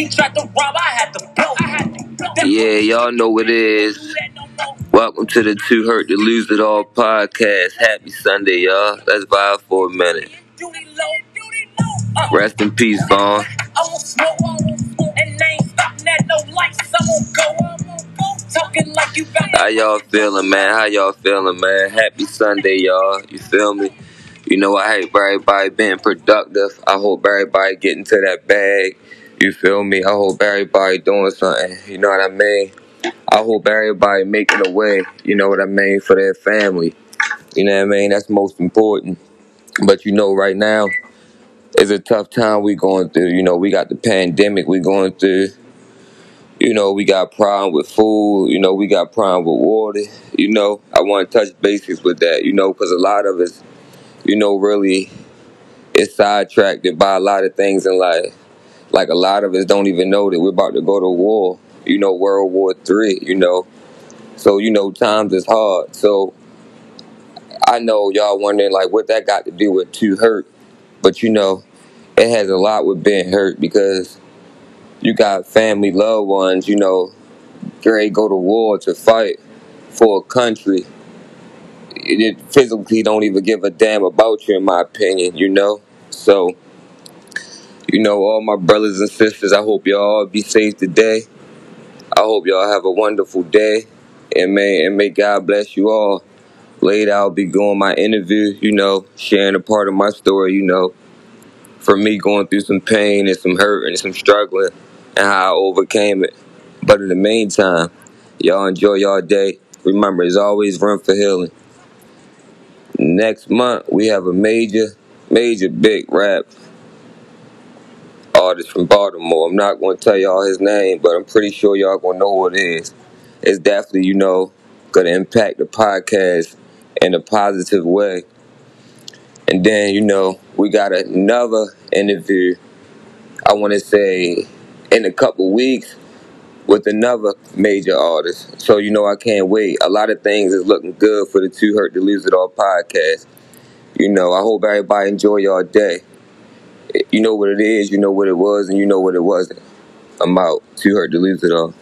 He tried to rob, I had to blow. I had to blow. Yeah, y'all know what it is. Welcome to the Too Hurt to Lose It All podcast. Happy Sunday, y'all. Let's vibe for a minute. Duty low, duty low. Uh, Rest in peace, Vaughn. I won't smoke, I won't smoke. And they ain't stopping at no lights. I won't go, I won't go. Talking like you got How y'all feeling, man? How y'all feeling, man? Happy Sunday, y'all. You feel me? You know, I hope everybody being productive. I hope everybody getting to that bag. You feel me? I hope everybody doing something. You know what I mean? I hope everybody making a way. You know what I mean? For their family. You know what I mean? That's most important. But you know, right now, it's a tough time we going through. You know, we got the pandemic we going through. You know, we got problem with food. You know, we got problem with water. You know, I want to touch basics with that. You know, because a lot of us, you know, really is sidetracked by a lot of things in life. Like a lot of us don't even know that we're about to go to war. You know, World War Three. You know, so you know, times is hard. So I know y'all wondering like what that got to do with too hurt, but you know, it has a lot with being hurt because you got family, loved ones. You know, to go to war to fight for a country. It physically don't even give a damn about you, in my opinion. You know, so you know, all my brothers and sisters, I hope y'all all be safe today. I hope y'all have a wonderful day. And may and may God bless you all. Later I'll be going my interview, you know, sharing a part of my story, you know, for me going through some pain and some hurt and some struggling and how I overcame it. But in the meantime, y'all enjoy y'all day. Remember, there's always room for healing. Next month we have a major, major big rap artist from Baltimore. I'm not going to tell y'all his name, but I'm pretty sure y'all going to know who it is. It's definitely, you know, going to impact the podcast in a positive way. And then, you know, we got another interview, I want to say, in a couple weeks with another major artist. So, you know, I can't wait. A lot of things is looking good for the Too Hurt to Lose It All podcast. You know, I hope everybody enjoy y'all day you know what it is, you know what it was, and you know what it wasn't. I'm out. Too hurt to lose it all.